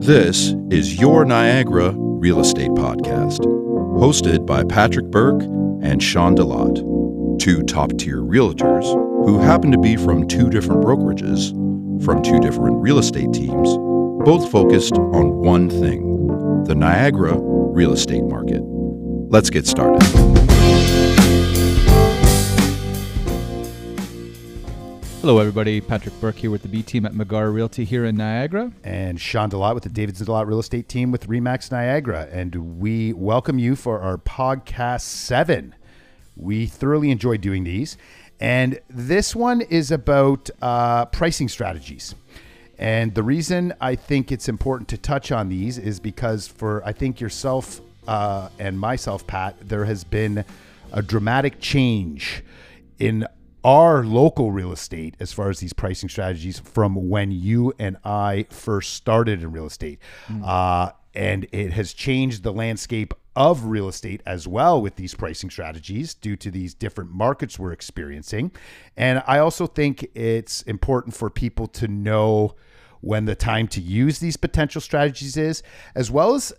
This is Your Niagara Real Estate Podcast, hosted by Patrick Burke and Sean Delot, two top tier realtors who happen to be from two different brokerages, from two different real estate teams, both focused on one thing the Niagara real estate market. Let's get started. Hello, everybody. Patrick Burke here with the B team at McGarr Realty here in Niagara. and Sean Delot with the Davidson Delot Real Estate Team with Remax Niagara. And we welcome you for our podcast seven. We thoroughly enjoy doing these. And this one is about uh, pricing strategies. And the reason I think it's important to touch on these is because for, I think, yourself uh, and myself, Pat, there has been a dramatic change in our local real estate as far as these pricing strategies from when you and I first started in real estate. Uh, and it has changed the landscape of real estate as well with these pricing strategies due to these different markets we're experiencing. And I also think it's important for people to know when the time to use these potential strategies is, as well as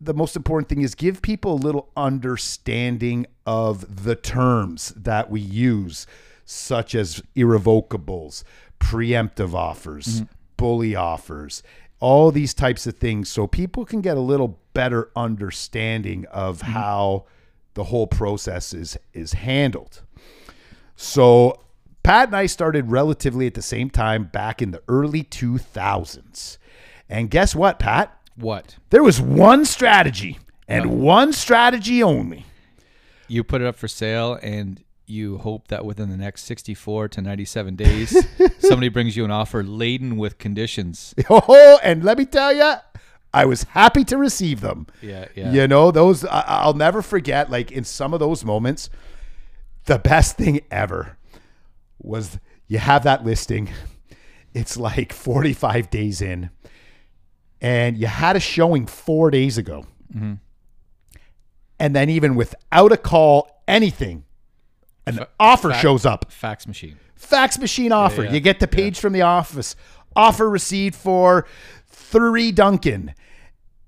the most important thing is give people a little understanding of the terms that we use, such as irrevocables, preemptive offers, mm-hmm. bully offers, all these types of things, so people can get a little better understanding of mm-hmm. how the whole process is is handled. So Pat and I started relatively at the same time back in the early 2000s. And guess what, Pat? What? There was one strategy and one strategy only. You put it up for sale and you hope that within the next 64 to 97 days, somebody brings you an offer laden with conditions. Oh, and let me tell you, I was happy to receive them. Yeah, yeah. You know, those I, I'll never forget. Like in some of those moments, the best thing ever was you have that listing. It's like 45 days in, and you had a showing four days ago. Mm-hmm. And then, even without a call, anything, an offer fact- shows up. Fax machine. fax machine offer. yeah. You get the page from the office. Offer received for three Duncan.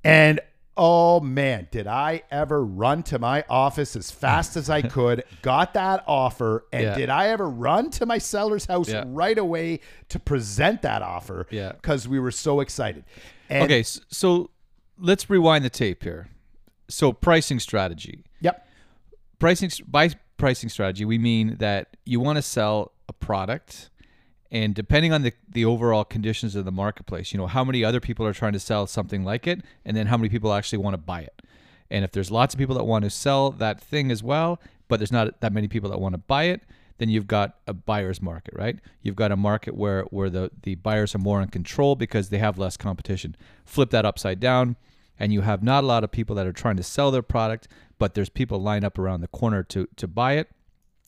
And oh man, did I ever run to my office as fast as I could, got that offer, and Yeah. did I ever run to my seller's house Yeah. right away to present that offer? Yeah. Because we were so excited. And, Okay, so let's rewind the tape here. So, pricing strategy. Yep. pricing by pricing strategy we mean that you want to sell a product and depending on the, the overall conditions of the marketplace you know how many other people are trying to sell something like it and then how many people actually want to buy it. And if there's lots of people that want to sell that thing as well but there's not that many people that want to buy it then you've got a buyer's market right? You've got a market where where the the buyers are more in control because they have less competition. Flip that upside down and you have not a lot of people that are trying to sell their product, but there's people lined up around the corner to to buy it,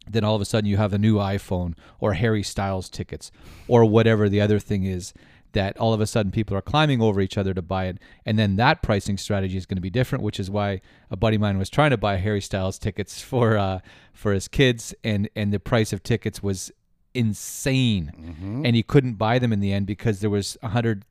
then all of a sudden you have a new iPhone or Harry Styles tickets or whatever the other thing is that all of a sudden people are climbing over each other to buy it. And then that pricing strategy is going to be different which is why a buddy of mine was trying to buy Harry Styles tickets for uh, for his kids and and the price of tickets was insane. And he couldn't buy them in the end because there was a hundred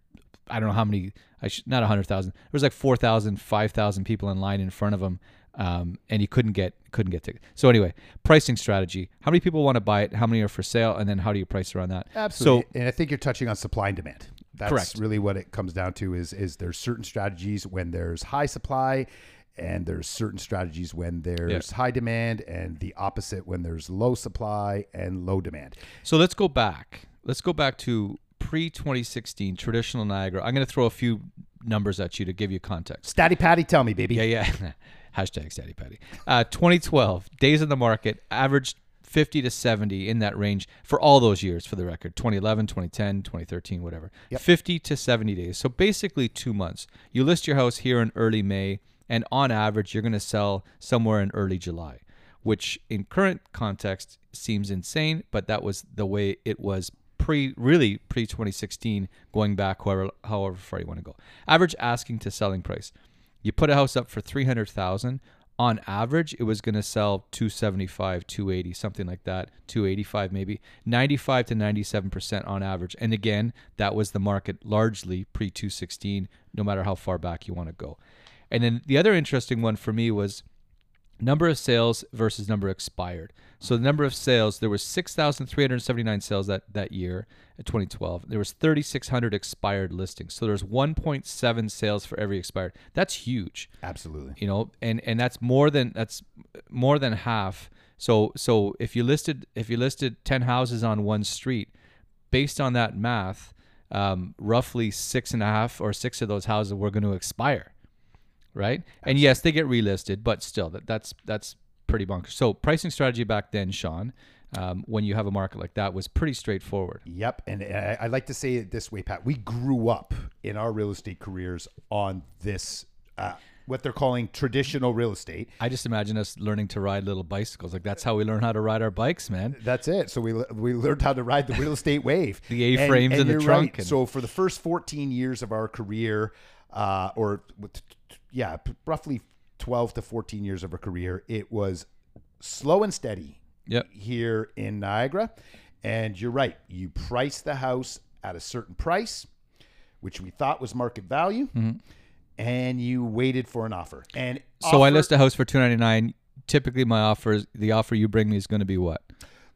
I don't know how many. I should, not a hundred thousand. There was like 4,000, 5,000 people in line in front of him, um, and he couldn't get couldn't get tickets. So anyway, pricing strategy. How many people want to buy it? How many are for sale? And then how do you price around that? Absolutely. So and I think you're touching on supply and demand. That's Correct. really what it comes down to is is there's certain strategies when there's high supply and there's certain strategies when there's high demand and the opposite when there's low supply and low demand. so let's go back. Let's go back to pre 2016 traditional Niagara. I'm going to throw a few numbers at you to give you context. Statty Patty, tell me, baby. Yeah, yeah. Hashtag Steady Patty. Uh, 2012 days in the market averaged 50 to 70 in that range for all those years. For the record, 2011, 2010, 2013, whatever. 50 to 70 days. So basically two months. You list your house here in early May, and on average, you're going to sell somewhere in early July, which in current context seems insane, but that was the way it was pre really pre 2016 going back however however far you want to go. Average asking to selling price. You put a house up for 300000 on average it was going to sell 275 280 something like that 285 maybe 95 to 97% on average. And again that was the market largely pre 216 no matter how far back you want to go. And then the other interesting one for me was number of sales versus number expired. So the number of sales, there was 6,379 sales that, that year in 2012. There was 3,600 expired listings. So there's 1.7 sales for every expired. That's huge, Absolutely. you know, and, and that's more than, that's more than half. So, so if you listed, if you listed 10 houses on one street, based on that math, um, roughly six and a half or six of those houses were going to expire right? And yes, they get relisted, but still, that that's that's pretty bonkers. So pricing strategy back then, Sean, um, when you have a market like that, was pretty straightforward. Yep. And I, I like to say it this way, Pat. We grew up in our real estate careers on this, uh, what they're calling traditional real estate. I just imagine us learning to ride little bicycles. Like that's how we learn how to ride our bikes, man. That's it. So we we learned how to ride the real estate wave. The A-frames and in the trunk right. and- So for the first 14 years of our career, uh, or with- yeah, p- roughly 12 to 14 years of her career, it was slow and steady Yep. here in Niagara. And you're right. You price the house at a certain price, which we thought was market value, and you waited for an offer. And Mm-hmm. So I list a house for two ninety nine. Typically, my offer, is, the offer you bring me, is going to be what?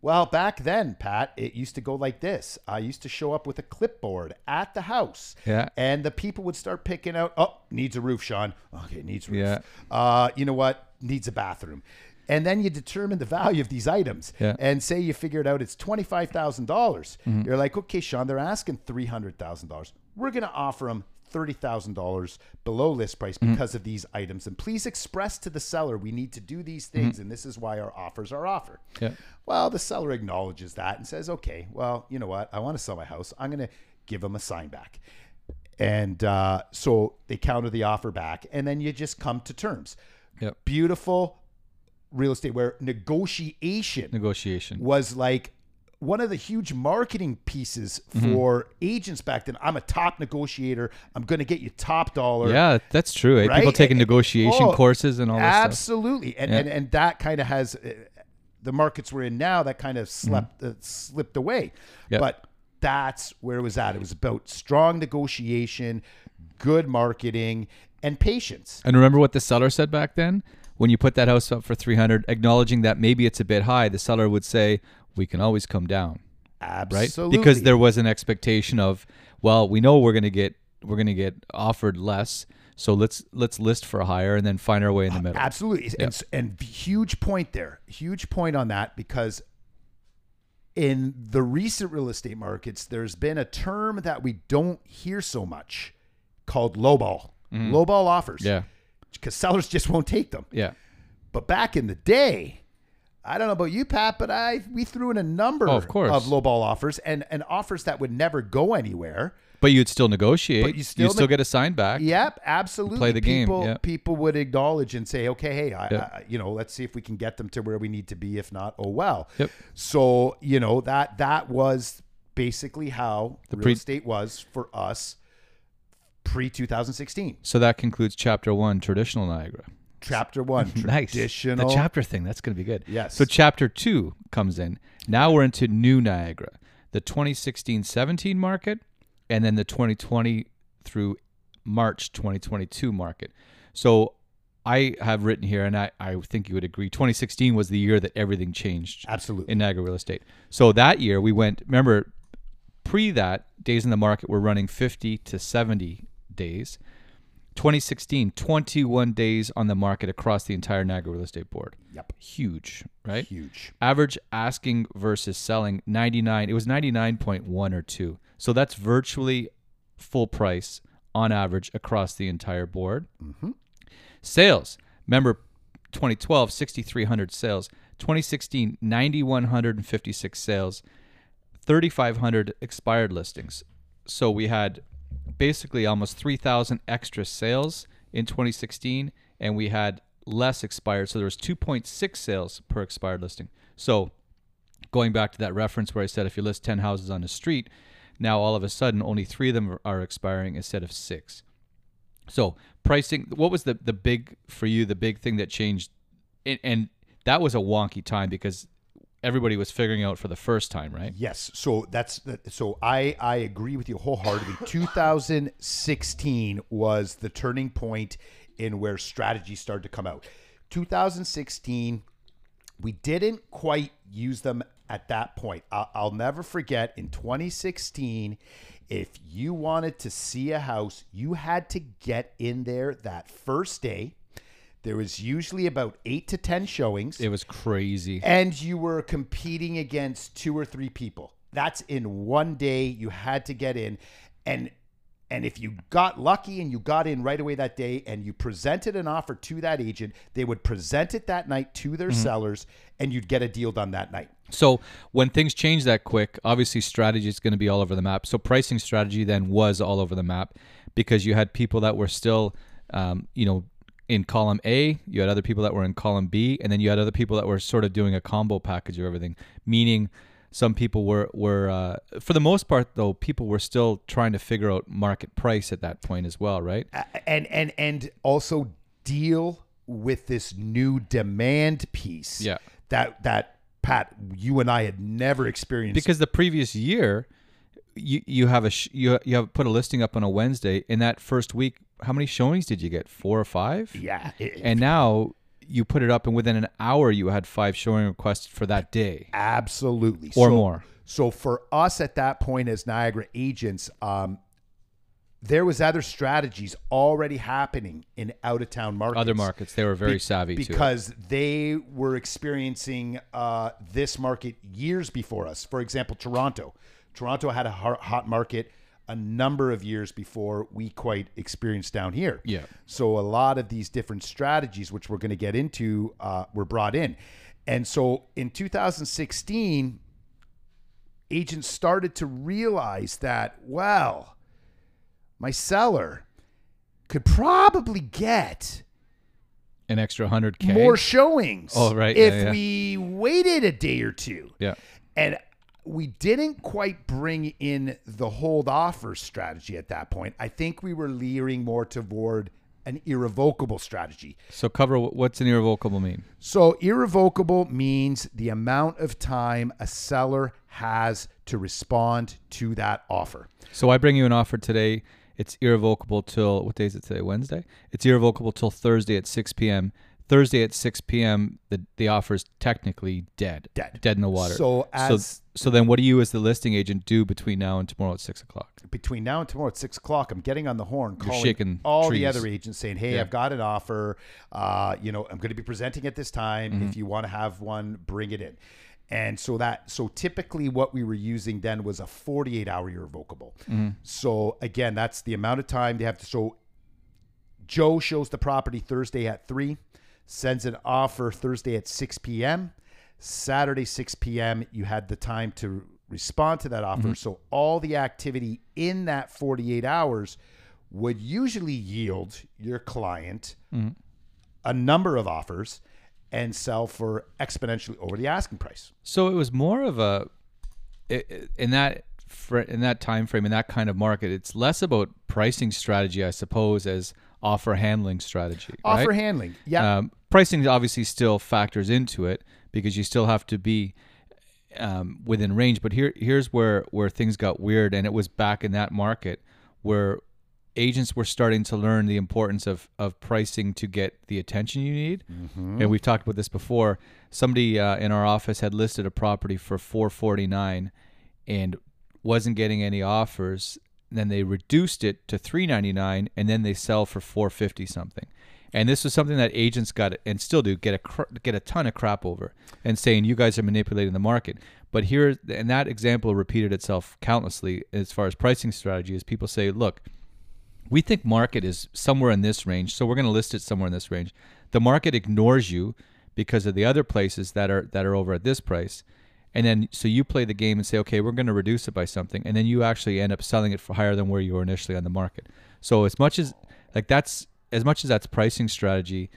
Well, back then, Pat, it used to go like this. I used to show up with a clipboard at the house. Yeah. And the people would start picking out, oh, needs a roof, Sean. Okay, needs roof. Yeah. Uh, you know what? Needs a bathroom. And then you determine the value of these items. Yeah. And say you figured out it's $25,000. Mm-hmm. dollars You're like, okay, Sean, they're asking $300,000. We're going to offer them $30,000 below list price Mm-hmm. because of these items. And please express to the seller, we need to do these things. And this is why our offers are offered. Mm-hmm. Yeah. Well, the seller acknowledges that and says, okay, well, you know what? I want to sell my house. I'm going to give them a sign back. And uh, so they counter the offer back, and then you just come to terms. Yep. Beautiful real estate where negotiation Negotiation. was like one of the huge marketing pieces Mm-hmm. for agents back then. I'm a top negotiator. I'm going to get you top dollar. Yeah, that's true. eh? People Right? taking negotiation Oh, courses and all that stuff. Absolutely, and, Yeah. and and that kind of has uh, the markets we're in now. That kind of slept uh, slipped away, Mm-hmm. Yep. but that's where it was at. It was about strong negotiation, good marketing, and patience. And remember what the seller said back then? When you put that house up for 300, acknowledging that maybe it's a bit high, the seller would say, "We can always come down." Right? Absolutely, Because there was an expectation of, well, we know we're going to get we're going to get offered less, so let's let's list for higher and then find our way in the middle. Absolutely. And, and huge point there. Huge point on that because in the recent real estate markets, there's been a term that we don't hear so much called lowball. Lowball offers. Mm-hmm. Yeah. Because sellers just won't take them. Yeah. But back in the day, I don't know about you, Pat, but I we threw in a number Oh, of course. of lowball offers and, and offers that would never go anywhere. But you'd still negotiate. But you still you'd still get a sign back. Yep, absolutely. Play the game, People, people would acknowledge and say, "Okay, hey, I, Yep. I, you know, let's see if we can get them to where we need to be. If not, oh well." Yep. So you know that that was basically how The real pre- estate was for us pre 2016. So that concludes chapter one, traditional Niagara. Chapter one, Nice. traditional. The chapter thing, that's going to be good. Yes. So chapter two comes in. Now we're into new Niagara, the 2016-17 market, and then the 2020 through March 2022 market. So I have written here, and I, I think you would agree, 2016 was the year that everything changed Absolutely. in Niagara real estate. So that year we went, remember, pre that, days in the market were running 50 to 70 days. 2016, 21 days on the market across the entire Niagara real estate board. Yep. Huge, right? Huge. Average asking versus selling 99. It was 99.1 or 2. So that's virtually full price on average across the entire board. Mm-hmm. Sales. Remember 2012 6300 sales. 2016 9156 sales. 3500 expired listings. So we had basically almost 3000 extra sales in 2016 and we had less expired so there was 2.6 sales per expired listing. So going back to that reference where I said if you list 10 houses on the street, now all of a sudden only 3 of them are expiring instead of 6. So pricing, what was the the big for you? The big thing that changed, and, and that was a wonky time because everybody was figuring out for the first time, right? Yes. So that's so I I agree with you wholeheartedly. 2016 was the turning point in where strategies started to come out. 2016 we didn't quite use them at that point. I'll, I'll never forget in 2016 if you wanted to see a house, you had to get in there that first day. There was usually about 8 to 10 showings It was crazy. and you were competing against two or three people. That's in one day. You had to get in, and and if you got lucky and you got in right away that day, and you presented an offer to that agent, they would present it that night to their sellers, and you'd get a deal done that night. So when things change that quick, obviously strategy is going to be all over the map. So pricing strategy then was all over the map because you had people that were still, um, you know, in column A, you had other people that were in column B, and then you had other people that were sort of doing a combo package of everything. Meaning, some people were were uh, for the most part though, people were still trying to figure out market price at that point as well, right? And and and also deal with this new demand piece. Yeah. that that Pat, you and I had never experienced because the previous year you you have a sh- you you have put a listing up on a Wednesday in that first week how many showings did you get four or five yeah, it- and now you put it up and within an hour you had five showing requests for that day Absolutely. Or So- more. So for us at that point as Niagara agents, um, there was other strategies already happening in out of town markets. other markets they were very Be- savvy because they were experiencing uh, this market years before us. For example, Toronto. Toronto had a hot market a number of years before we quite experienced down here. Yeah. So a lot of these different strategies, which we're going to get into, uh, were brought in. And so in 2016, agents started to realize that, well, my seller could probably get an extra 100k more showings. Oh, right. If Yeah, yeah. we waited a day or two. yeah And we didn't quite bring in the hold offer strategy at that point. I think we were leering more toward an irrevocable strategy. so cover what's an irrevocable mean So, irrevocable means the amount of time a seller has to respond to that offer. so i bring you an offer today it's irrevocable till what day is it today wednesday it's irrevocable till thursday at 6 p.m thursday at 6 p.m the, the offer is technically dead Dead. dead in the water So, as so then what do you as the listing agent do between now and tomorrow at 6 o'clock between now and tomorrow at six o'clock, I'm getting on the horn, You're calling all the other agents, saying, "Hey, Yeah. I've got an offer. Uh, you know, I'm going to be presenting at this time. Mm-hmm. If you want to have one, bring it in." And so that, so typically, what we were using then was a 48 hour irrevocable. Mm-hmm. So again, that's the amount of time they have to. So Joe shows the property Thursday at 3, sends an offer Thursday at 6 p.m. Saturday, 6 p.m., you had the time to respond to that offer. Mm-hmm. So all the activity in that 48 hours would usually yield your client mm-hmm. a number of offers and sell for exponentially over the asking price. So it was more of a in that in that time frame in that kind of market. It's less about pricing strategy, I suppose, as offer handling strategy. Offer right? handling. Yeah. Um, pricing obviously still factors into it because you still have to be um, within range. But here here's where where things got weird, and it was back in that market where agents were starting to learn the importance of of pricing to get the attention you need. And we've talked about this before. Somebody uh, in our office had listed a property for 449 and wasn't getting any offers. And then they reduced it to 399 and then they sell for 450 something. And this was something that agents got and still do get a get a ton of crap over and saying you guys are manipulating the market. But here and that example repeated itself countlessly as far as pricing strategy is people say, look, we think market is somewhere in this range, so we're going to list it somewhere in this range. The market ignores you because of the other places that are that are over at this price. And then so you play the game and say, okay, we're going to reduce it by something, and then you actually end up selling it for higher than where you were initially on the market. So as much as like that's as much as that's pricing strategy,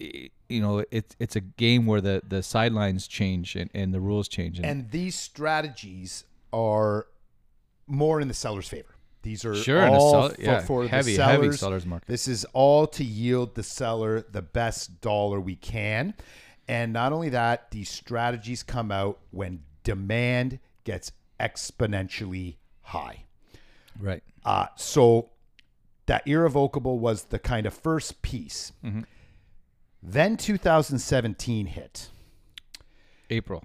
i- you know, it's it's a game where the the sidelines change and, and the rules change. And, and these strategies are more in the seller's favor. These are Sure, all sell- for, yeah, for heavy, the heavy sellers. sellers market. This is all to yield the seller the best dollar we can. And not only that, these strategies come out when demand gets exponentially high. Right. Uh, so that irrevocable was the kind of first piece. Mm-hmm. Then 2017 hit. April.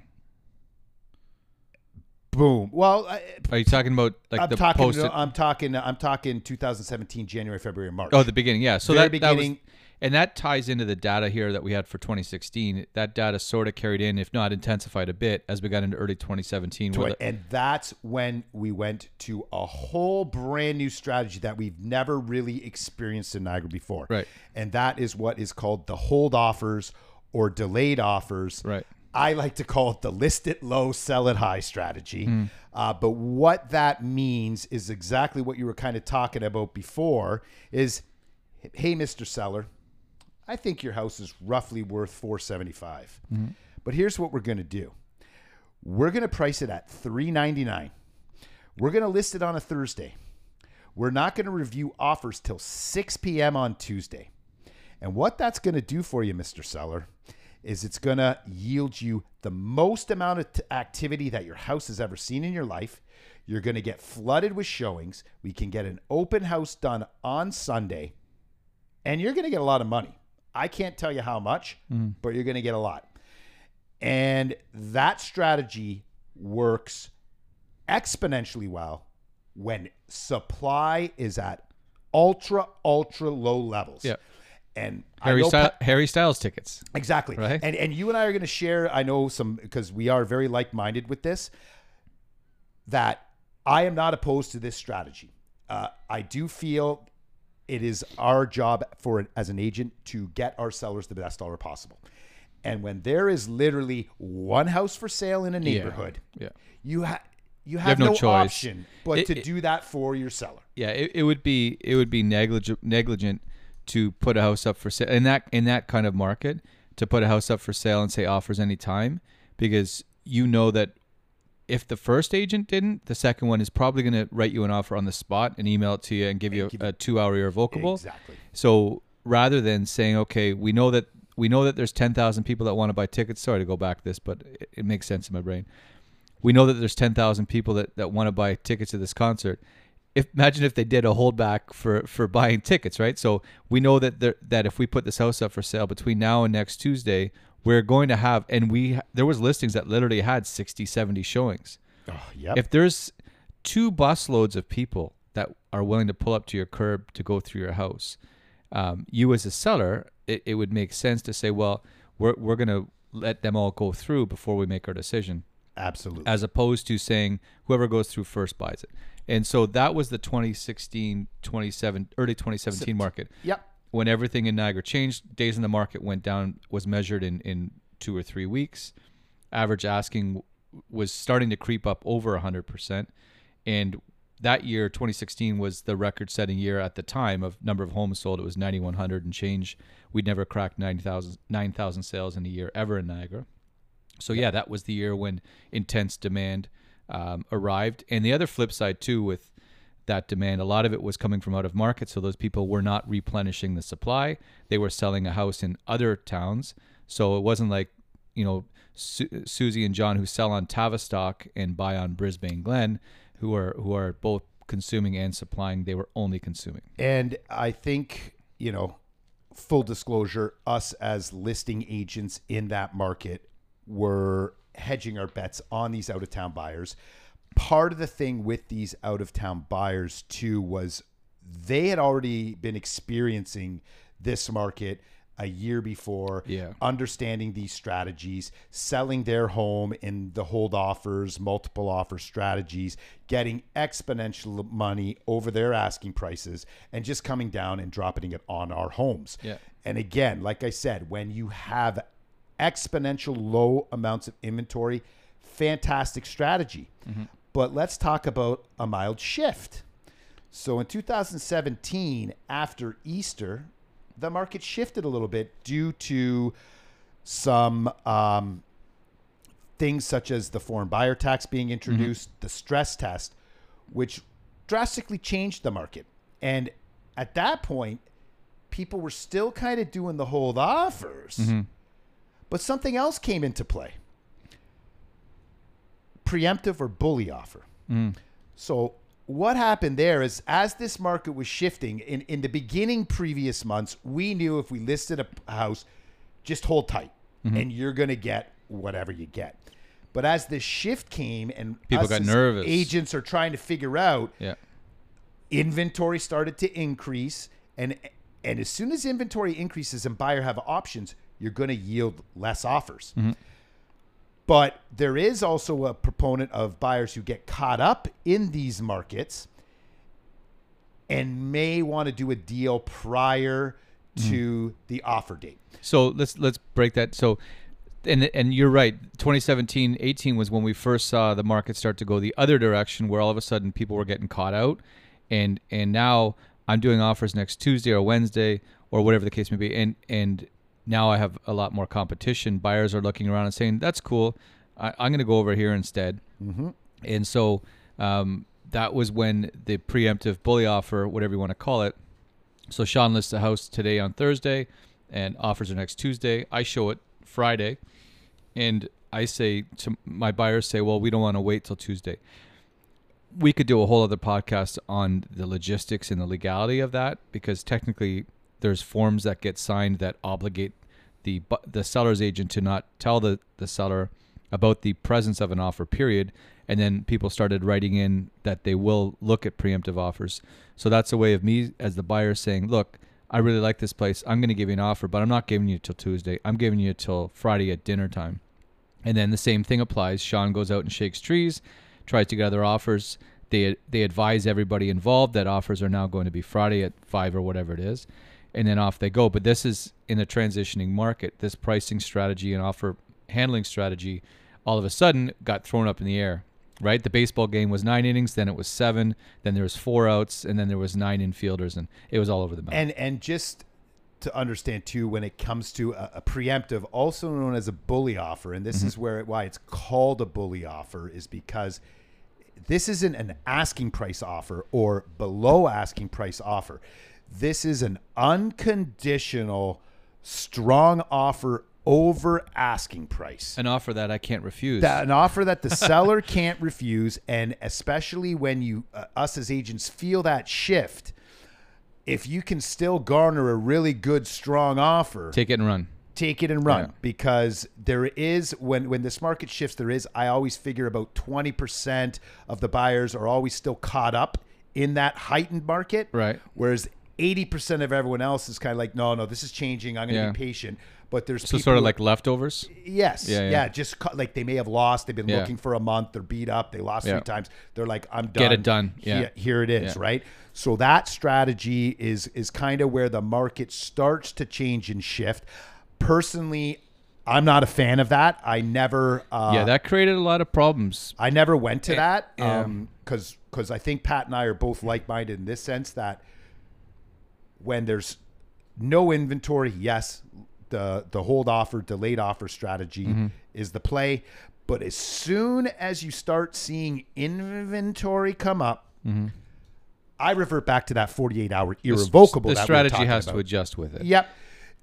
Boom. Well, I, Are you talking about like I'm the talking. post? I'm talking. I'm talking 2017 January, February, March. oh, the beginning. Yeah. So Very that, beginning. And that ties into the data here that we had for 2016. That data sort of carried in, if not intensified a bit, as we got into early 2017. Right. the- And that's when we went to a whole brand new strategy that we've never really experienced in Niagara before. Right. And that is what is called the hold offers or delayed offers. Right. I like to call it the list it low, sell it high strategy. Hmm. Uh, but what that means is exactly what you were kind of talking about before is, hey, Mr. Seller, I think your house is roughly worth 475. Mm-hmm. But here's what we're going to do. We're going to price it at 399. We're going to list it on a Thursday. We're not going to review offers till 6 p.m. on Tuesday. And what that's going to do for you, Mr. Seller, is it's going to yield you the most amount of t- activity that your house has ever seen in your life. You're going to get flooded with showings. We can get an open house done on Sunday, and you're going to get a lot of money. I can't tell you how much, but you're going to get a lot. And that strategy works exponentially well when supply is at ultra, ultra low levels. Yeah. And Harry, know Sty- Pa- Harry Styles tickets. Exactly. Right? And and you and I are going to share. I know some because we are very like minded with this. That I am not opposed to this strategy. Uh, I do feel it is our job for as an agent to get our sellers the best dollar possible. And when there is literally one house for sale in a neighborhood, Yeah. you have you have, have no no, choice. option but It- to it- do that for your seller. Yeah, it, it would be it would be negligent negligent to put a house up for sale in that in that kind of market to put a house up for sale and say offers any time because you know that if the first agent didn't, the second one is probably going to write you an offer on the spot and email it to you and give you a, a two hour irrevocable. Exactly. So rather than saying, okay, we know that we know that there's ten thousand people that want to buy tickets. Sorry to go back to this, but it, it makes sense in my brain. We know that there's ten thousand people that, that want to buy tickets to this concert. If imagine if they did a holdback for for buying tickets, right? So we know that there, that if we put this house up for sale between now and next Tuesday, we're going to have and we there was listings that literally had 60 70 showings Oh, yep. if there's two busloads of people that are willing to pull up to your curb to go through your house, um, you as a seller, it, it would make sense to say, well, we're, we're going to let them all go through before we make our decision, Absolutely. as opposed to saying whoever goes through first buys it. And so that was the 2016, 27, early 2017 market yep. when everything in Niagara changed, days in the market went down, was measured in, in two or three weeks. Average asking was starting to creep up over 100%. And that year, 2016, was the record setting year at the time of number of homes sold. It was 9,100 and change. We'd never cracked 9,000 9,000 sales in a year ever in Niagara. So, yeah, that was the year when intense demand um, arrived. And the other flip side, too, with that demand. A lot of it was coming from out of market, so those people were not replenishing the supply. They were selling a house in other towns, so it wasn't like you know Su- Susie and John who sell on Tavistock and buy on Brisbane Glen, who are who are both consuming and supplying. They were only consuming. And I think, you know, full disclosure, us as listing agents in that market were hedging our bets on these out of town buyers. Part of the thing with these out of town buyers, too, was they had already been experiencing this market a year before, Yeah. understanding these strategies, selling their home in the hold offers, multiple offer strategies, getting exponential money over their asking prices, and just coming down and dropping it on our homes. Yeah. And again, like I said, when you have exponential low amounts of inventory, fantastic strategy. Mm-hmm. But let's talk about a mild shift. So in 2017, after Easter, the market shifted a little bit due to some um, things such as the foreign buyer tax being mm-hmm. introduced, the stress test, which drastically changed the market. And at that point, people were still kind of doing the hold offers, mm-hmm. But something else came into play preemptive or bully offer. Mm. So what happened there is as this market was shifting in, in the beginning previous months, we knew if we listed a house, just hold tight mm-hmm. and you're going to get whatever you get. But as the shift came and People got nervous. agents are trying to figure out Yeah. inventory started to increase and and as soon as inventory increases and buyer have options you're going to yield less offers. Mm-hmm. But there is also a proponent of buyers who get caught up in these markets and may want to do a deal prior mm-hmm. to the offer date. So let's let's break that. So, and and you're right. 2017, 18 was when we first saw the market start to go the other direction, where all of a sudden people were getting caught out, and and now I'm doing offers next Tuesday or Wednesday or whatever the case may be, and and now I have a lot more competition. Buyers are looking around and saying, "That's cool. I, I'm going to go over here instead." Mm-hmm. And so um, that was when the preemptive bully offer, whatever you want to call it, so Sean lists the house today on Thursday, and offers are next Tuesday. I show it Friday, and I say to my buyers, say, "Well, we don't want to wait till Tuesday." We could do a whole other podcast on the logistics and the legality of that because technically, there's forms that get signed that obligate the the seller's agent to not tell the the seller about the presence of an offer period. And then people started writing in that they will look at preemptive offers. So that's a way of me as the buyer saying look i really like this place. I'm going to give you an offer but i'm not giving you till tuesday. I'm giving you till friday at dinner time. And then the same thing applies. Sean goes out and shakes trees tries to get other offers. They they advise everybody involved that offers are now going to be friday at 5 or whatever it is and then off they go. But this is in a transitioning market this pricing strategy and offer handling strategy all of a sudden got thrown up in the air right? The baseball game was nine innings then it was seven then there was four outs and then there was nine infielders and it was all over the map. And and just to understand too when it comes to a, a preemptive also known as a bully offer and this mm-hmm. is where it, why it's called a bully offer is because this isn't an asking price offer or below asking price offer this is an unconditional strong offer over asking price. An offer that i can't refuse. That an offer that the seller can't refuse and especially when you uh, us as agents feel that shift if you can still garner a really good strong offer take it and run. take it and run. Yeah. because there is when when this market shifts there is i always figure about 20% of the buyers are always still caught up in that heightened market. Right. whereas 80% of everyone else is kind of like no no this is changing i'm going to Yeah. be patient but there's so people sort of who- like leftovers Yes. Yeah, Yeah. yeah. Just cu- like they may have lost. They've been Yeah. looking for a month. They're beat up. They lost Yeah. three times. They're like, I'm done. Get it done. Yeah. Here, here it is. Yeah. Right. So that strategy is is kind of where the market starts to change and shift. Personally, I'm not a fan of that. I never. Uh, yeah that created a lot of problems I never went to that yeah. um because because I think Pat and I are both like minded in this sense that when there's no inventory, yes, the the hold offer, delayed offer strategy Mm-hmm. is the play. But as soon as you start seeing inventory come up, I revert back to that 48 hour irrevocable. the were strategy has about. to adjust with it Yep.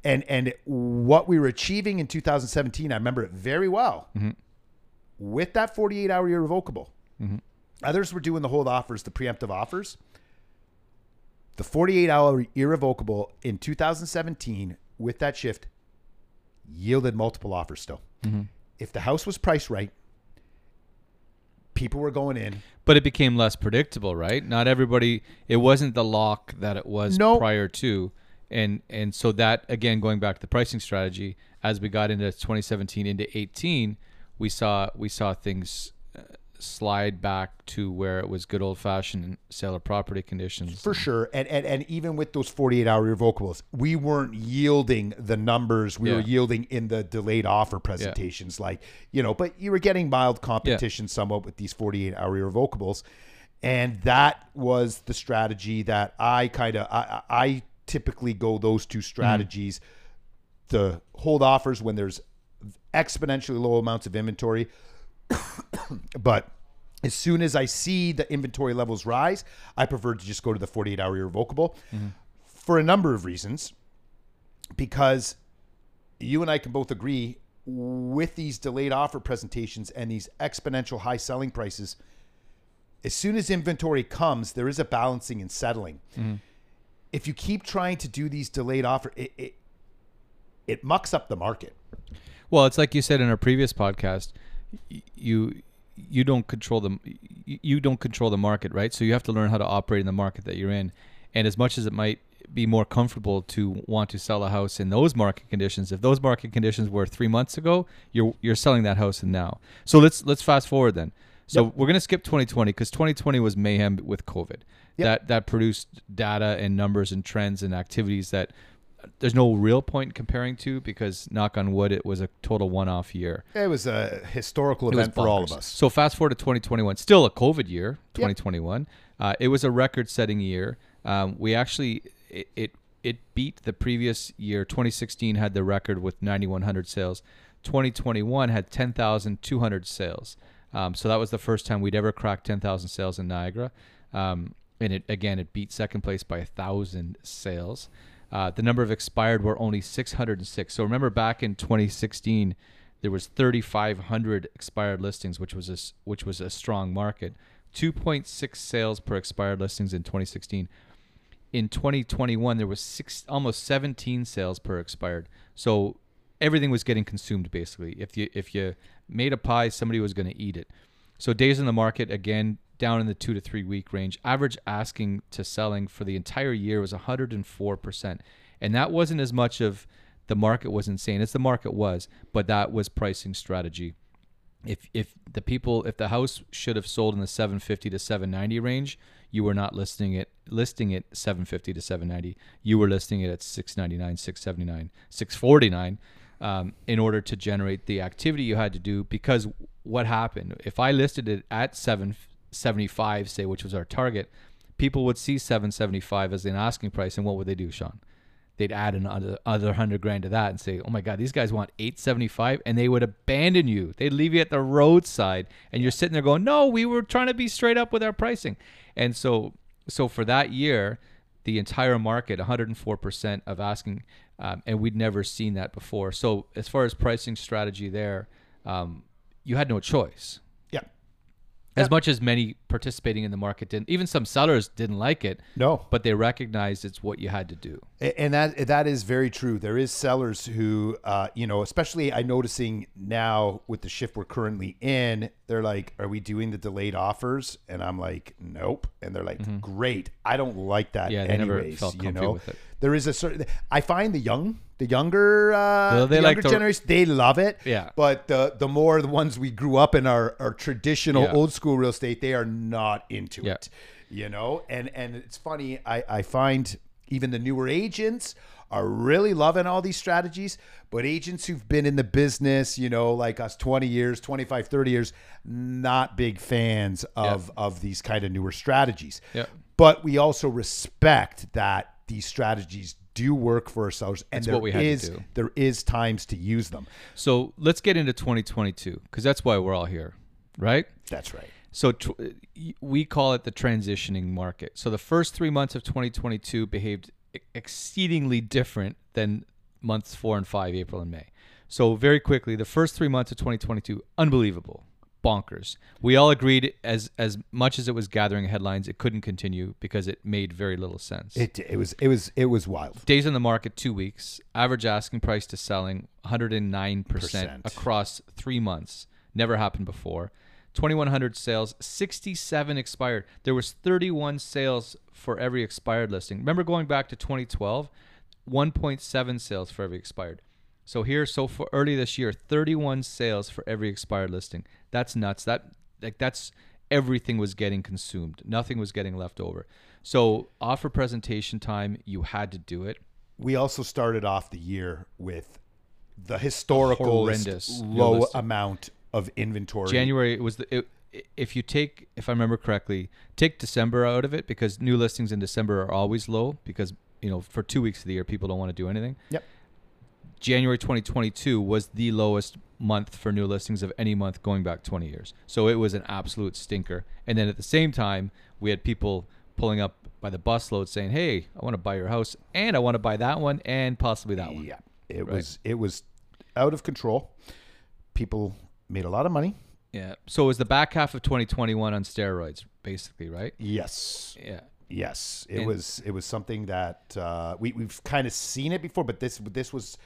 And and what we were achieving in 2017, I remember it very well. Mm-hmm. With that 48 hour irrevocable. Mm-hmm. Others were doing the hold offers, the preemptive offers. The 48 hour irrevocable in 2017 with that shift yielded multiple offers still. Mm-hmm. If the house was priced right, people were going in. but it became less predictable right not everybody it wasn't the lock that it was No. prior to and and so that again going back to the pricing strategy as we got into 2017 into 18 we saw we saw things slide back to where it was good old fashioned sale of property conditions For sure. And, and and even with those 48 hour irrevocables, we weren't yielding the numbers we were yielding in the delayed offer presentations. Like, you know, but you were getting mild competition somewhat with these 48 hour irrevocables. And that was the strategy that I kind of I, I I typically go those two mm. strategies. The hold offers when there's exponentially low amounts of inventory, but As soon as I see the inventory levels rise, I prefer to just go to the 48 hour irrevocable mm-hmm. for a number of reasons. Because you and I can both agree with these delayed offer presentations and these exponential high selling prices, as soon as inventory comes, there is a balancing and settling. Mm-hmm. If you keep trying to do these delayed offer, it, it it mucks up the market. Well, it's like you said in our previous podcast. You you don't control the you don't control the market, right? So you have to learn how to operate in the market that you're in. And as much as it might be more comfortable to want to sell a house in those market conditions, if those market conditions were three months ago, you're you're selling that house in now. So let's let's fast forward then. So we're gonna skip 2020 because 2020 was mayhem with COVID. Yep. That that produced data and numbers and trends and activities that there's no real point comparing to because knock on wood, it was a total one-off year. It was a historical It event for all of us. So fast forward to 2021, still a COVID year, 2021. Uh, it was a record-setting year. Um, we actually it, it it beat the previous year. 2016 had the record with 9,100 sales. 2021 had 10,200 sales. Um, so that was the first time we'd ever cracked 10,000 sales in Niagara. Um, and it again, it beat second place by a thousand sales. Uh, the number of expired were only 606. So remember back in 2016, there was 3,500 expired listings, which was a, which was a strong market. 2.6 sales per expired listings in 2016. In 2021, there was six, almost 17 sales per expired. So everything was getting consumed basically. If you if you made a pie, somebody was going to eat it. So days in the market again down in the two to three week range. Average asking to selling for the entire year was 104 percent, and that wasn't as much of the market was insane as the market was, but that was pricing strategy. If if the people if the house should have sold in the 750 to 790 range, you were not listing it listing it 750 to 790. You were listing it at 699, 679, 649 um, in order to generate the activity you had to do. Because what happened if I listed it at 775, say, which was our target, people would see 775 as an asking price, and what would they do, Sean? they'd add another other hundred grand to that and say, "Oh my God, these guys want eight seventy five, and they would abandon you. They'd leave you at the roadside, and you're sitting there going, "No, we were trying to be straight up with our pricing." And so, so for that year, the entire market, 104 percent of asking, um, and we'd never seen that before. So as far as pricing strategy, there, um, you had no choice. As much as many participating in the market didn't, even some sellers didn't like it. No. but they recognized it's what you had to do. And that that is very true. There is sellers who, uh, you know, especially I noticing now with the shift we're currently in, they're like, "Are we doing the delayed offers?" And I'm like, "Nope." And they're like, "Great. I don't like that." Mm-hmm. Yeah, they never anyways, felt you know? with it. There is a certain. I find the young, the younger, uh, the like younger to- generation, they love it. Yeah. But the the more the ones we grew up in our, our traditional Yeah. old school real estate, they are not into Yeah. it you know and and it's funny i i find even the newer agents are really loving all these strategies but agents who've been in the business you know like us 20 years 25 30 years not big fans of of these kind of newer strategies Yeah. but we also respect that these strategies do work for ourselves and It's there what we is- there is times to use them So let's get into 2022 because that's why we're all here, right? that's right So tw- uh, we call it the transitioning market. So the first three months of 2022 behaved exceedingly different than months four and five, April and May. So very quickly, the first three months of 2022, unbelievable, bonkers. We all agreed as as much as it was gathering headlines, it couldn't continue because it made very little sense. it it was it was it was wild Days on the market, two weeks. Average asking price to selling, 109% Percent. across three months. Never happened before. 2,100 sales, 67 expired. There was 31 sales for every expired listing. Remember going back to 2012? 1.7 sales for every expired. So here, so for early this year, 31 sales for every expired listing. That's nuts. That like that's everything was getting consumed. Nothing was getting left over. So offer presentation time, you had to do it. we also started off the year with the historical low amount of inventory. January was the it, if you take if I remember correctly, take December out of it because new listings in December are always low because you know for two weeks of the year people don't want to do anything. Yep. January 2022 was the lowest month for new listings of any month going back 20 years. So it was an absolute stinker. And then at the same time, we had people pulling up by the busload saying, "Hey, I want to buy your house and I want to buy that one and possibly that one." Yeah, it Right. was it was out of control. People made a lot of money. Yeah. So it was the back half of 2021 on steroids, basically, right? Yes, Yeah. yes, it And- was it was something that uh, we we've kind of seen it before, but this this was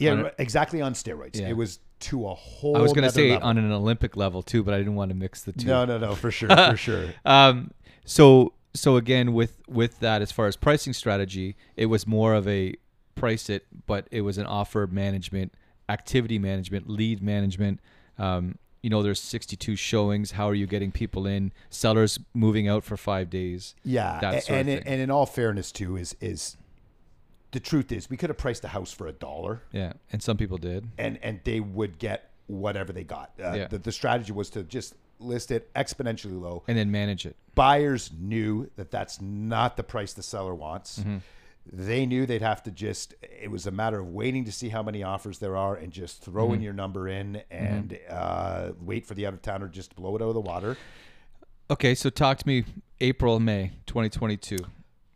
yeah On a- exactly on steroids. Yeah. It was to a whole. I was going to say level. on an Olympic level too, but I didn't want to mix the two. no, no, no, for sure, for sure. Um, so so again with with that as far as pricing strategy, it was more of a price it, but it was an offer management, activity management, lead management. Um, you know, there's 62 showings. How are you getting people in? Sellers moving out for five days. Yeah, That a- sort of and in, and in all fairness, too, is is the truth is we could have priced a house for a dollar, Yeah, and some people did. and and they would get whatever they got. Uh, Yeah. the, the strategy was to just list it exponentially low. And then manage it. Buyers knew that that's not the price the seller wants. Mm-hmm. They knew they'd have to just. It was a matter of waiting to see how many offers there are and just throwing Mm-hmm. your number in and uh, wait for the out of towner just to blow it out of the water. Okay, so talk to me April, May 2022.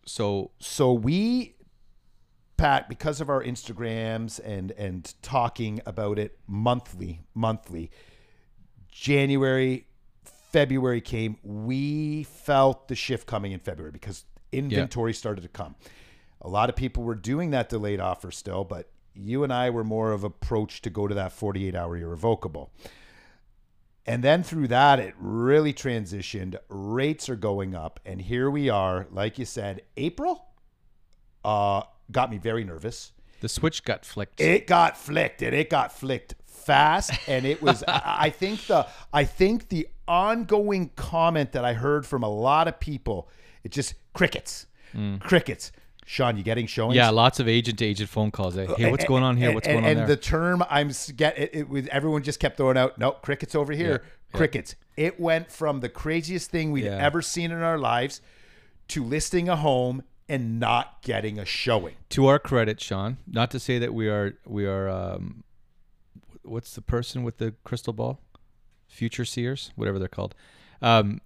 So so we pat because of our instagrams and and talking about it monthly monthly january february came we felt the shift coming in february because inventory started to come a lot of people were doing that delayed offer still but you and i were more of approach to go to that 48 hour irrevocable and then through that, it really transitioned. Rates are going up. And here we are, like you said, April uh, got me very nervous. the switch got flicked. It got flicked and it got flicked fast. And it was, I I think the, I think the ongoing comment that I heard from a lot of people, it just crickets, crickets. Sean, you getting showings? yeah, lots of agent to agent phone calls. eh? Hey, what's And- going on here? What's and, going on and there? the term I'm get it, it was everyone just kept throwing out. No, crickets over here. Yeah, Crickets. It went from the craziest thing we'd Yeah. ever seen in our lives to listing a home and not getting a showing. to our credit, Sean, not to say that we are we are um, what's the person with the crystal ball, future seers, whatever they're called. Um,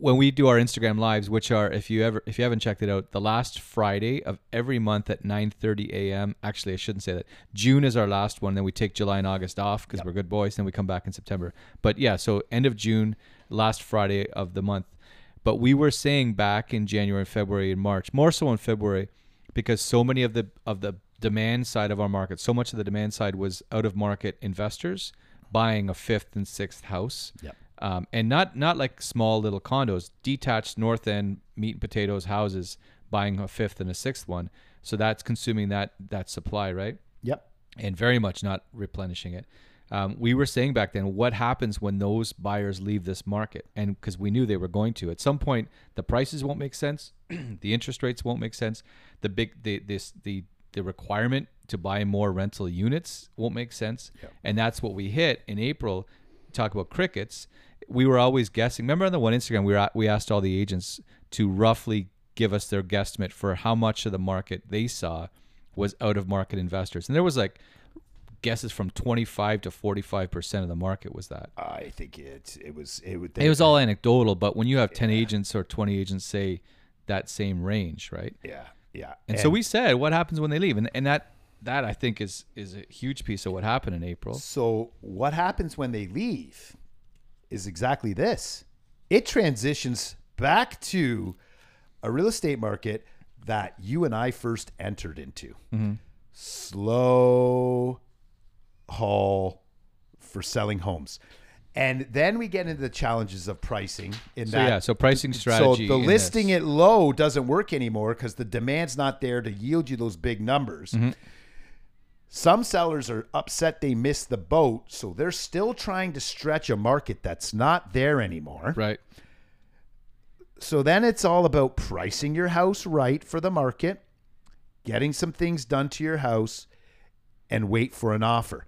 when we do our Instagram lives, which are if you ever if you haven't checked it out, the last Friday of every month at 9:30 a.m. Actually, I shouldn't say that. June is our last one. Then we take July and August off because we're good boys. Then we come back in September. But yeah, so end of June, last Friday of the month. But we were saying back in January, February, and March, more so in February, because so many of the of the demand side of our market, so much of the demand side was out of market investors buying a fifth and sixth house. Yep. Um, and not not like small little condos, detached north end meat and potatoes houses, buying a fifth and a sixth one. So that's consuming that that supply, right? Yep. and very much not replenishing it. Um, we were saying back then, what happens when those buyers leave this market? And because we knew they were going to, at some point, the prices won't make sense, the interest rates won't make sense, the big the this the the requirement to buy more rental units won't make sense, and that's what we hit in April. Talk about crickets. We were always guessing. Remember on the one Instagram, we were, we asked all the agents to roughly give us their guesstimate for how much of the market they saw was out of market investors. And there was like guesses from 25 to 45% of the market was that. I think it it was it would It was all anecdotal, but when you have 10 agents or 20 agents say that same range, right? yeah yeah. And, so we said, what happens when they leave? And and that that I think is is a huge piece of what happened in April. So what happens when they leave is exactly this. It transitions back to a real estate market that you and I first entered into. Mm-hmm. Slow haul for selling homes. And then we get into the challenges of pricing in So that yeah, so pricing strategy. so the listing this. it low doesn't work anymore because the demand's not there to yield you those big numbers. Mm-hmm. Some sellers are upset they missed the boat, so they're still trying to stretch a market that's not there anymore. right. So then it's all about pricing your house right for the market, getting some things done to your house, and wait for an offer.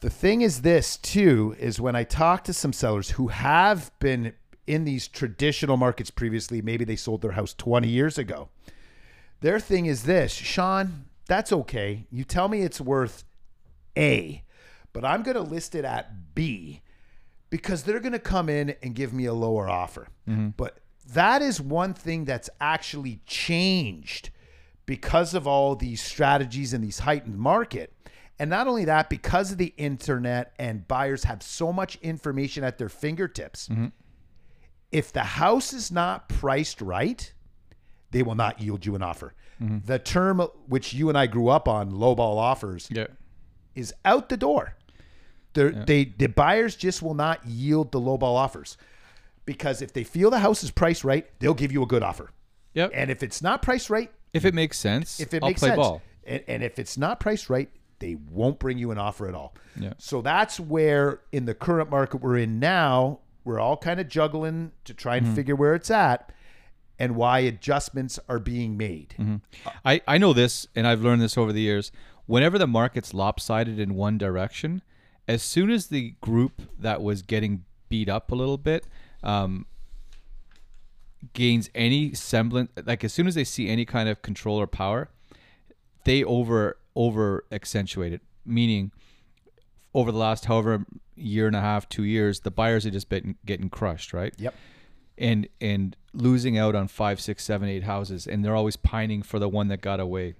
The thing is this too is when I talk to some sellers who have been in these traditional markets previously, maybe they sold their house 20 years ago. Their thing is this, Sean, That's okay. You tell me it's worth A, but I'm going to list it at B because they're going to come in and give me a lower offer. Mm-hmm. But that is one thing that's actually changed because of all these strategies and these heightened market. And not only that, because of the internet and buyers have so much information at their fingertips, mm-hmm. if the house is not priced right, they will not yield you an offer. Mm-hmm. The term which you and I grew up on, lowball offers, Yeah. is out the door. They're, They the buyers just will not yield the lowball offers because if they feel the house is priced right, they'll give you a good offer. Yep. And if it's not priced right, if it makes sense, if it I'll makes play sense, ball. And, and if it's not priced right, they won't bring you an offer at all. Yeah. So that's where in the current market we're in now, we're all kind of juggling to try Mm-hmm. and figure where it's at and why adjustments are being made. Mm-hmm. I, I know this, and I've learned this over the years. Whenever the market's lopsided in one direction, as soon as the group that was getting beat up a little bit um, gains any semblance, like as soon as they see any kind of control or power, they over over accentuate it. Meaning, over the last however year and a half, two years, the buyers are just been getting crushed, right? Yep. and and losing out on five, six, seven, eight houses, and they're always pining for the one that got away.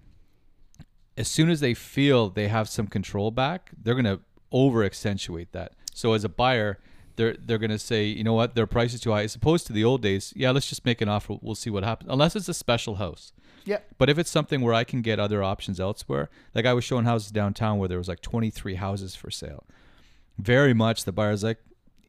As soon as they feel they have some control back, they're gonna over accentuate that. So as a buyer, they're they're gonna say, you know what, their price is too high. As opposed to the old days, yeah, let's just make an offer. We'll see what happens. Unless it's a special house. Yep. But if it's something where I can get other options elsewhere, like I was showing houses downtown where there was like 23 houses for sale. Very much the buyer's like,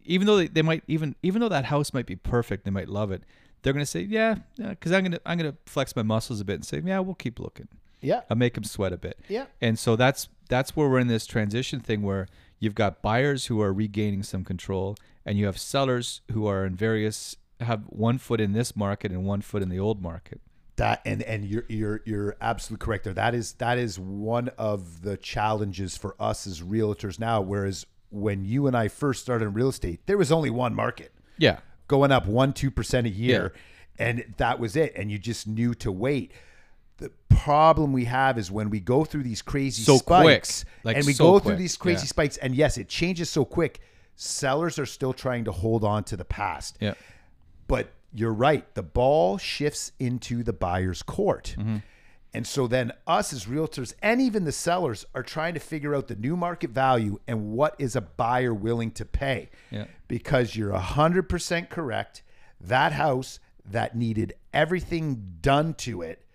even though they, they might even even though that house might be perfect, they might love it. They're gonna say, yeah, because I'm gonna I'm gonna flex my muscles a bit and say, yeah, we'll keep looking. Yeah. I'll make them sweat a bit. Yeah. And so that's that's where we're in this transition thing where you've got buyers who are regaining some control, and you have sellers who are in various have one foot in this market and one foot in the old market. That and and you're you're you're absolutely correct there. That is that is one of the challenges for us as realtors now. Whereas when you and I first started in real estate, there was only one market Yeah. going up one two percent a year, and that was it. And you just knew to wait. The problem we have is when we go through these crazy So quick. spikes, Like, and we so go through these crazy Yeah. spikes, and yes, it changes so quick. Sellers are still trying to hold on to the past. Yeah. But you're right. The ball shifts into the buyer's court. Mm-hmm. And so then us as realtors and even the sellers are trying to figure out the new market value and what is a buyer willing to pay. Yeah. Because you're 100% correct. That house that needed everything done to it,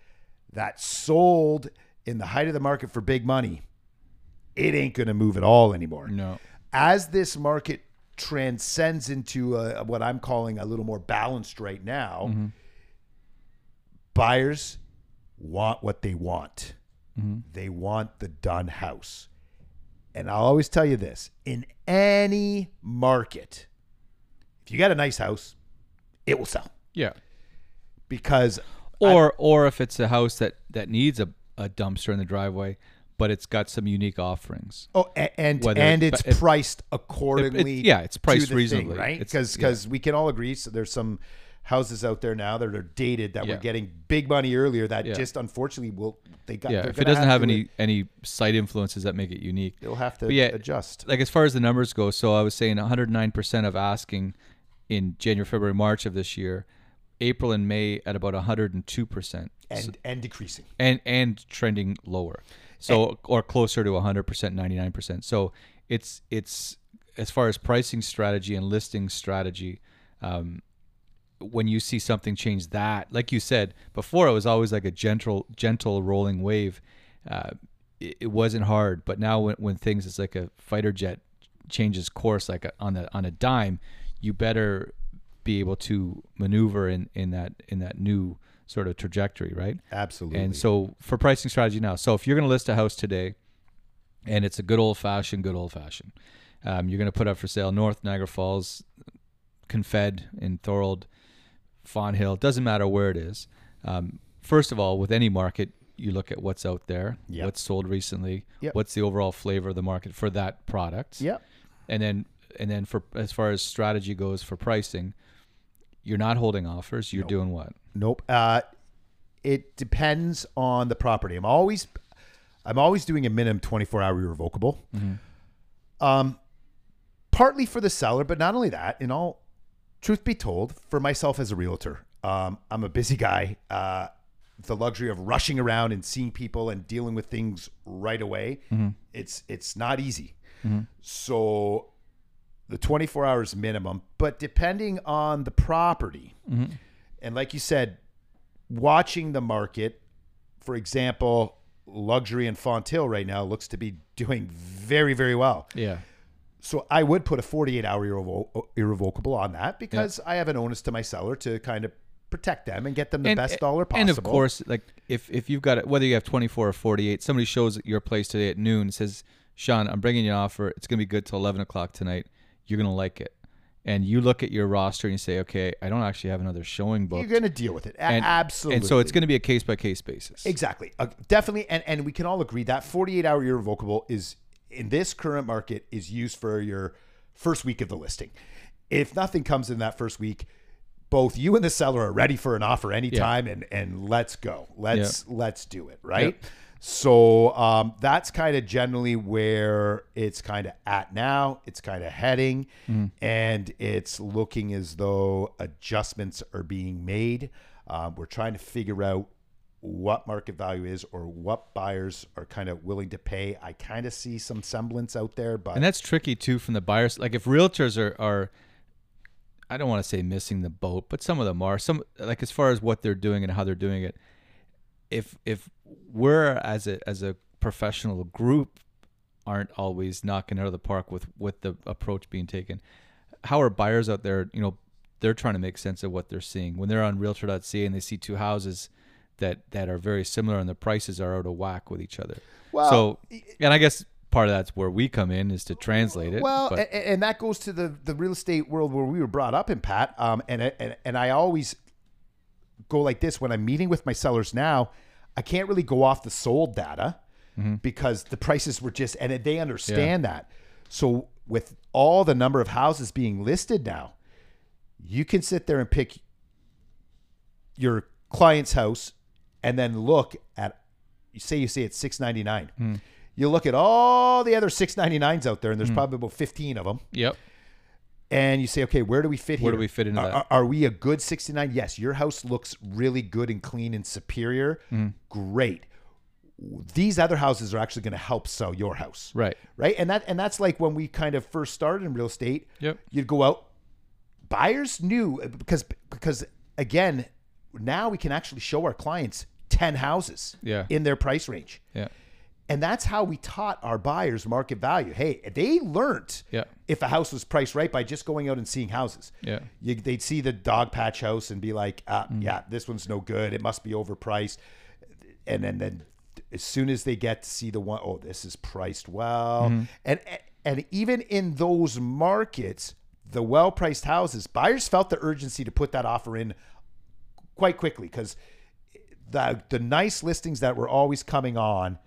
that sold in the height of the market for big money, it ain't going to move at all anymore No. as this market transcends into a, what I'm calling a little more balanced right now, mm-hmm. buyers want what they want. Mm-hmm. They want the done house. And I'll always tell you this in any market, if you got a nice house, it will sell Yeah. because Or or if it's a house that that needs a, a dumpster in the driveway, but it's got some unique offerings. Oh, and Whether and it's- it's it- priced accordingly. yeah, it's priced reasonably. thing, right? It's- Because yeah. we can all agree. So there's some houses out there now that are dated that Yeah. were getting big money earlier that Yeah. just unfortunately will they got. Yeah, if it doesn't have, to- any any site influences that make it unique. they'll have to yeah, adjust. Like as far as the numbers go, so I was saying 109% of asking in January, February, March of this year, April and May at about 102%. and and decreasing. and and trending lower so or closer to 100% 99% so it's it's as far as pricing strategy and listing strategy um, when you see something change that like you said before it was always like a gentle gentle rolling wave uh, it, it wasn't hard. But now when, when things it's like a fighter jet changes course like a, on a on a dime you better be able to maneuver in in that in that new sort of trajectory right Absolutely. and so for pricing strategy now, so if you're going to list a house today, and it's a good old fashioned, good old fashioned, um, you're going to put up for sale North Niagara Falls, Confed in Thorold, Fonthill. Doesn't matter where it is. Um, first of all, with any market, you look at what's out there, Yep. what's sold recently, Yep. what's the overall flavor of the market for that product, Yep. and then and then for as far as strategy goes for pricing, you're not holding offers. You're doing what? Nope. Uh, it depends on the property. I'm always, I'm always doing a minimum 24 hour irrevocable. Um, partly for the seller, but not only that. In all truth be told, for myself as a realtor, um, I'm a busy guy. Uh, the luxury of rushing around and seeing people and dealing with things right away, it's it's not easy. So the 24 hours minimum, but depending on the property, mm-hmm. and like you said, watching the market, for example, luxury in Fonthill right now looks to be doing very, very well. Yeah. So I would put a 48 hour irrevo- irrevocable on that because I have an onus to my seller to kind of protect them and get them the best dollar possible. And of course, like if if you've got it, whether you have 24 or 48, somebody shows your place today at noon and says, "Sean, I'm bringing you an offer. It's gonna be good till 11 o'clock tonight. You're gonna like it." And you look at your roster and you say, "Okay, I don't actually have another showing booked." you're going to deal with it. A- and, Absolutely. And so it's going to be a case by case basis. Exactly. Uh, definitely. And, and we can all agree that 48 hour irrevocable is in this current market is used for your first week of the listing. If nothing comes in that first week, both you and the seller are ready for an offer anytime and, and let's go. Let's let's do it. Right. Yep. So um, that's kind of generally where it's kind of at now. It's kind of heading, and it's looking as though adjustments are being made. Um, we're trying to figure out what market value is or what buyers are kind of willing to pay. I kind of see some semblance out there, but And that's tricky too from the buyers. Like if realtors are are I don't want to say missing the boat, but some of them are. Some like as far as what they're doing and how they're doing it. If if we're as a as a professional group aren't always knocking out of the park with with the approach being taken, how are buyers out there, you know, they're trying to make sense of what they're seeing. When they're on realtor.ca and they see two houses that that are very similar and the prices are out of whack with each other. Well, so and I guess part of that's where we come in is to translate it. Well, but, and, that goes to the the real estate world where we were brought up in, Pat. Um, and and and I always go like this when I'm meeting with my sellers now. I can't really go off the sold data Mm-hmm. because the prices were just, and they understand that. So with all the number of houses being listed now, you can sit there and pick your client's house and then look at you say you say it's 699 Hmm. you look at all the other 699s out there and there's probably about 15 of them yep. And you say okay where do we fit here Where do we fit into are, that? are- we a good 69 yes your house looks really good and clean and superior Hmm. great these other houses are actually going to help sell your house Right. right and that and that's like when we kind of first started in real estate Yep. you'd go out buyers knew because because again now we can actually show our clients 10 houses Yeah. in their price range Yeah. And that's how we taught our buyers market value hey they learned Yeah. if a house was priced right by just going out and seeing houses Yeah. you, they'd see the dog patch house and be like ah, Mm. yeah this one's no good it must be overpriced and then then as soon as they get to see the one oh this is priced well Mm-hmm. and and even in those markets the well priced houses buyers felt the urgency to put that offer in quite quickly because the the nice listings that were always coming on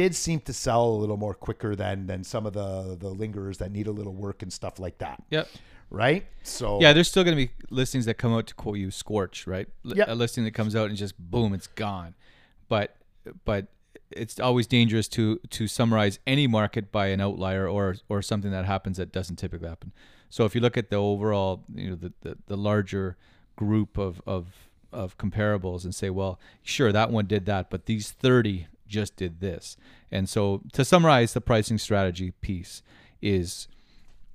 did seem to sell a little more quicker than than some of the the lingerers that need a little work and stuff like that Yep. right so Yeah, there's still going to be listings that come out to quote you scorch, right? Li- Yep. A listing that comes out and just boom, it's gone. But but it's always dangerous to to summarize any market by an outlier or or something that happens that doesn't typically happen. So if you look at the overall, you know, the the, the larger group of of of comparables and say, well, sure, that one did that, but these 30 just did this. And so to summarize the pricing strategy piece is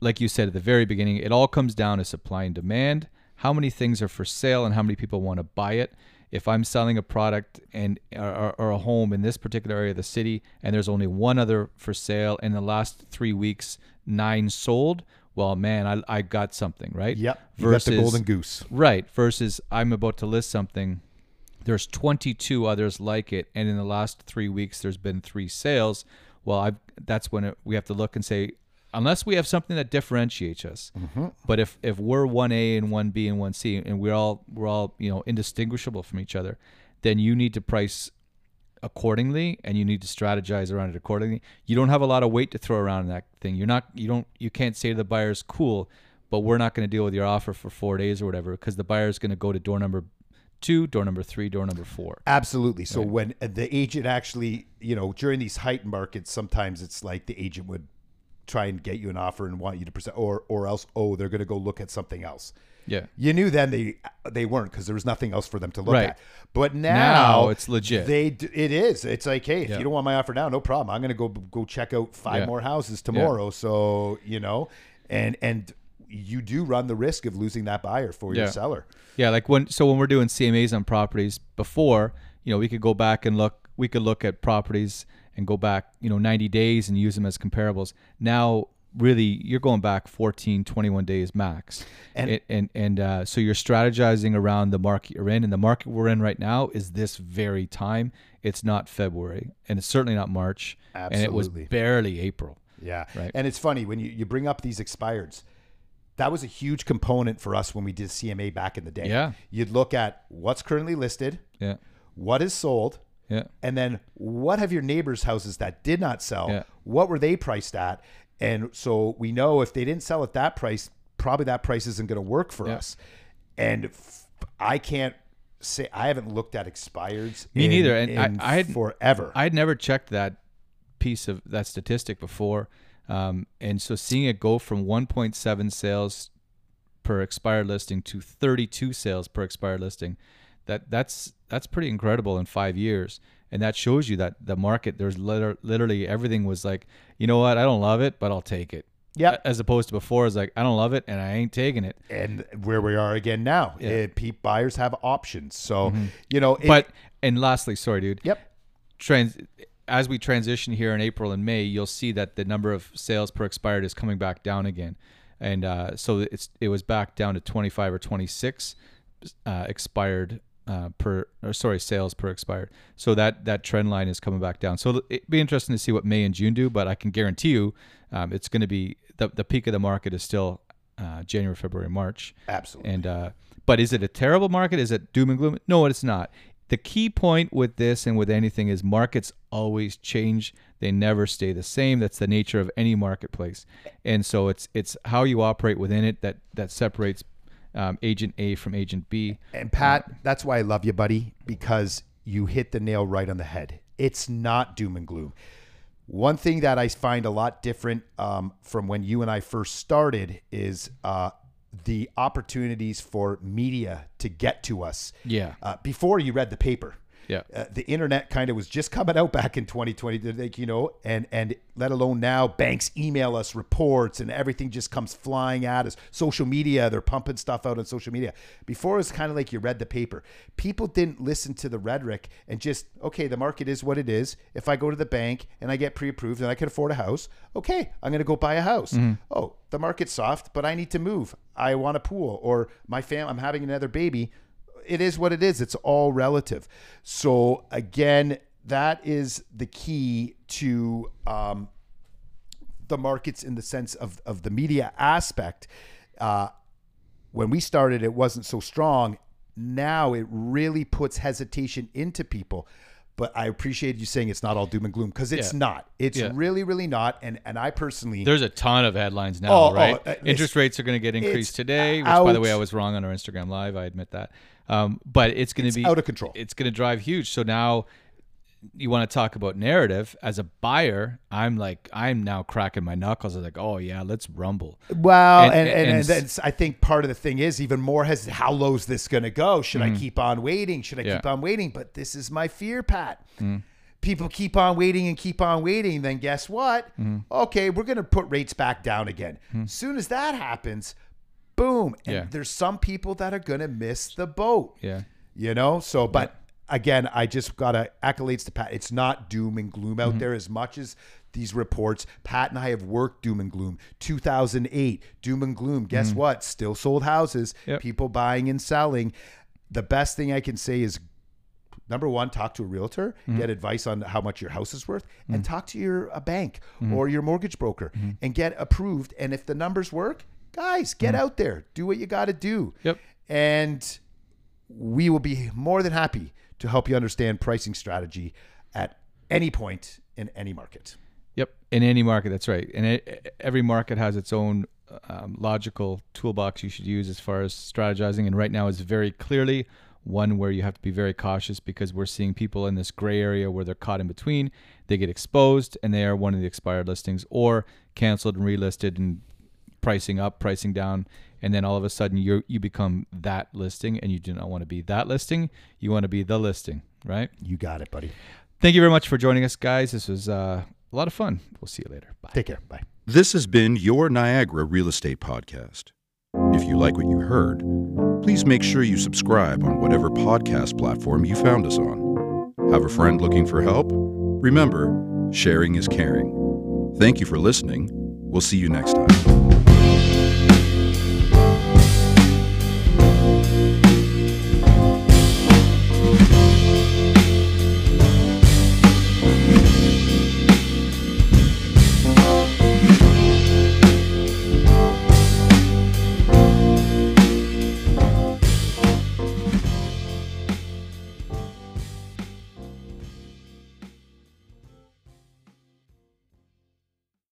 like you said at the very beginning, it all comes down to supply and demand. How many things are for sale and how many people want to buy it? If I'm selling a product and or, or a home in this particular area of the city, and there's only one other for sale, in the last three weeks, nine sold. Well, man, I, I got something right. Yep. You got the golden goose. Right. Versus I'm about to list something. There's 22 others like it, and in the last three weeks, there's been three sales. Well, I that's when it, we have to look and say, unless we have something that differentiates us. Mm-hmm. But if if we're one A and one B and one C, and we're all we're all you know indistinguishable from each other, then you need to price accordingly and you need to strategize around it accordingly. You don't have a lot of weight to throw around in that thing. You're not you don't you can't say to the buyers, "Cool, but we're not going to deal with your offer for 4 days or whatever" because the buyer's going to go to door number two, door number three, door number four. Absolutely. So when uh, the agent actually, you know, during these heightened markets, sometimes it's like the agent would try and get you an offer and want you to present, or or else, oh, they're going to go look at something else. Yeah. You knew then they they weren't because there was nothing else for them to look Right. at. But now, Now it's legit. They it is. It's like, hey, if Yeah. you don't want my offer now, no problem. I'm going to go go check out five Yeah. more houses tomorrow. So you know, and and you do run the risk of losing that buyer for your seller. Yeah, like when so when we're doing CMAs on properties before, you know, we could go back and look we could look at properties and go back, you know, 90 days and use them as comparables. Now really you're going back 14 21 days max. And- And and and uh, so you're strategizing around the market you're in and the market we're in right now is this very time. It's not February and it's certainly not March absolutely. and it was barely April. Yeah. Right. And it's funny when you, you bring up these expireds. That was a huge component for us when we did CMA back in the day. Yeah. You'd look at what's currently listed, Yeah. what is sold, Yeah. and then what have your neighbors' houses that did not sell? Yeah. What were they priced at? And so we know if they didn't sell at that price, probably that price isn't going to work for Yeah. us. And f- I can't say I haven't looked at expireds. Me in- neither, and I- I had- forever. I'd never checked that piece of that statistic before, um, and so seeing it go from 1.7 sales per expired listing to 32 sales per expired listing, that that's that's pretty incredible in five years, and that shows you that the market there's liter- literally everything was like, you know what, I don't love it, but I'll take it. Yep. As opposed to before, it's like I don't love it and I ain't taking it. and where we are again now. Yeah. Mm-hmm. Eh, pe- buyers have options. So, you know, it- but and lastly, sorry, dude. yep. trans as we transition here in April and May, you'll see that the number of sales per expired is coming back down again, and uh, so it's it was back down to 25 or 26 uh, expired uh, per or sorry sales per expired. So that that trend line is coming back down. So it'd be interesting to see what May and June do, but I can guarantee you um, it's going to be the the peak of the market is still uh, January, February, March. Absolutely. And uh, but is it a terrible market? Is it doom and gloom? No, it's not. The key point with this and with anything is markets always change. They never stay the same. That's the nature of any marketplace. And so it's it's how you operate within it that that separates um, agent A from agent B. And Pat, that's why I love you, buddy, because you hit the nail right on the head. It's not doom and gloom. One thing that I find a lot different um, from when you and I first started is uh, the opportunities for media to get to us. Yeah. Uh, before you read the paper. Yeah. Uh, the internet kind of was just coming out back in 2020, like, you know, and and let alone now banks email us reports and everything just comes flying at us. Social media, they're pumping stuff out on social media. Before it was kind of like you read the paper. People didn't listen to the rhetoric and just, okay, the market is what it is. If I go to the bank and I get pre-approved and I can afford a house, okay, I'm going to go buy a house. Oh, the market's soft, but I need to move. I want a pool or my fam I'm having another baby it is what it is. It's all relative. So again, that is the key to um, the markets in the sense of of the media aspect. Uh, when we started, it wasn't so strong. Now it really puts hesitation into people. But I appreciate you saying it's not all doom and gloom because it's Yeah. not. It's Yeah. really, really not. And and I personally, There's a ton of headlines now, Oh, oh, right? uh, Interest rates are going to get increased today, which, by the way. I was wrong on our Instagram live. I admit that. Um, but it's going to be out of control. It's going to drive huge. So now you want to talk about narrative as a buyer. I'm like, I'm now cracking my knuckles. I'm like, oh yeah, let's rumble. Well, And- and and, and- I think part of the thing is even more has how low is this going to go? Should I keep on waiting? Should I Mm. Yeah. Mm. keep on waiting? But this is my fear, Pat. People keep on waiting and keep on waiting. Then guess what? Mm. Okay, we're going to put rates back down again. As soon as that happens, boom. And Yeah. there's some people that are going to miss the boat. Yeah. You know, so but again, I just got to accolades to Pat. It's not doom and gloom Mm-hmm. out there as much as these reports. Pat and I have worked doom and gloom. 2008, doom and gloom. Guess what? Still sold houses. Mm-hmm. Yep. People buying and selling. The best thing I can say is number one, talk to a realtor, Mm-hmm. get advice on how much your house is worth, and talk to your a bank Mm-hmm. or your mortgage broker and get approved. And if the numbers work, guys, get out there, do what you got to do. Yep. And we will be more than happy to help you understand pricing strategy at any point in any market. Yep, in any market, that's right. And it, every market has its own um, logical toolbox you should use as far as strategizing. And right now is very clearly one where you have to be very cautious because we're seeing people in this gray area where they're caught in between. They get exposed and they are one of the expired listings or canceled and relisted and pricing up, pricing down, and then all of a sudden you you become that listing and you do not want to be that listing. You want to be the listing, right? You got it, buddy. Thank you very much for joining us, guys. This was uh, a lot of fun. We'll see you later. Bye. Take care. Bye. This has been your Niagara Real Estate Podcast. If you like what you heard, please make sure you subscribe on whatever podcast platform you found us on. Have a friend looking for help? Remember, sharing is caring. Thank you for listening. We'll see you next time. Thank you.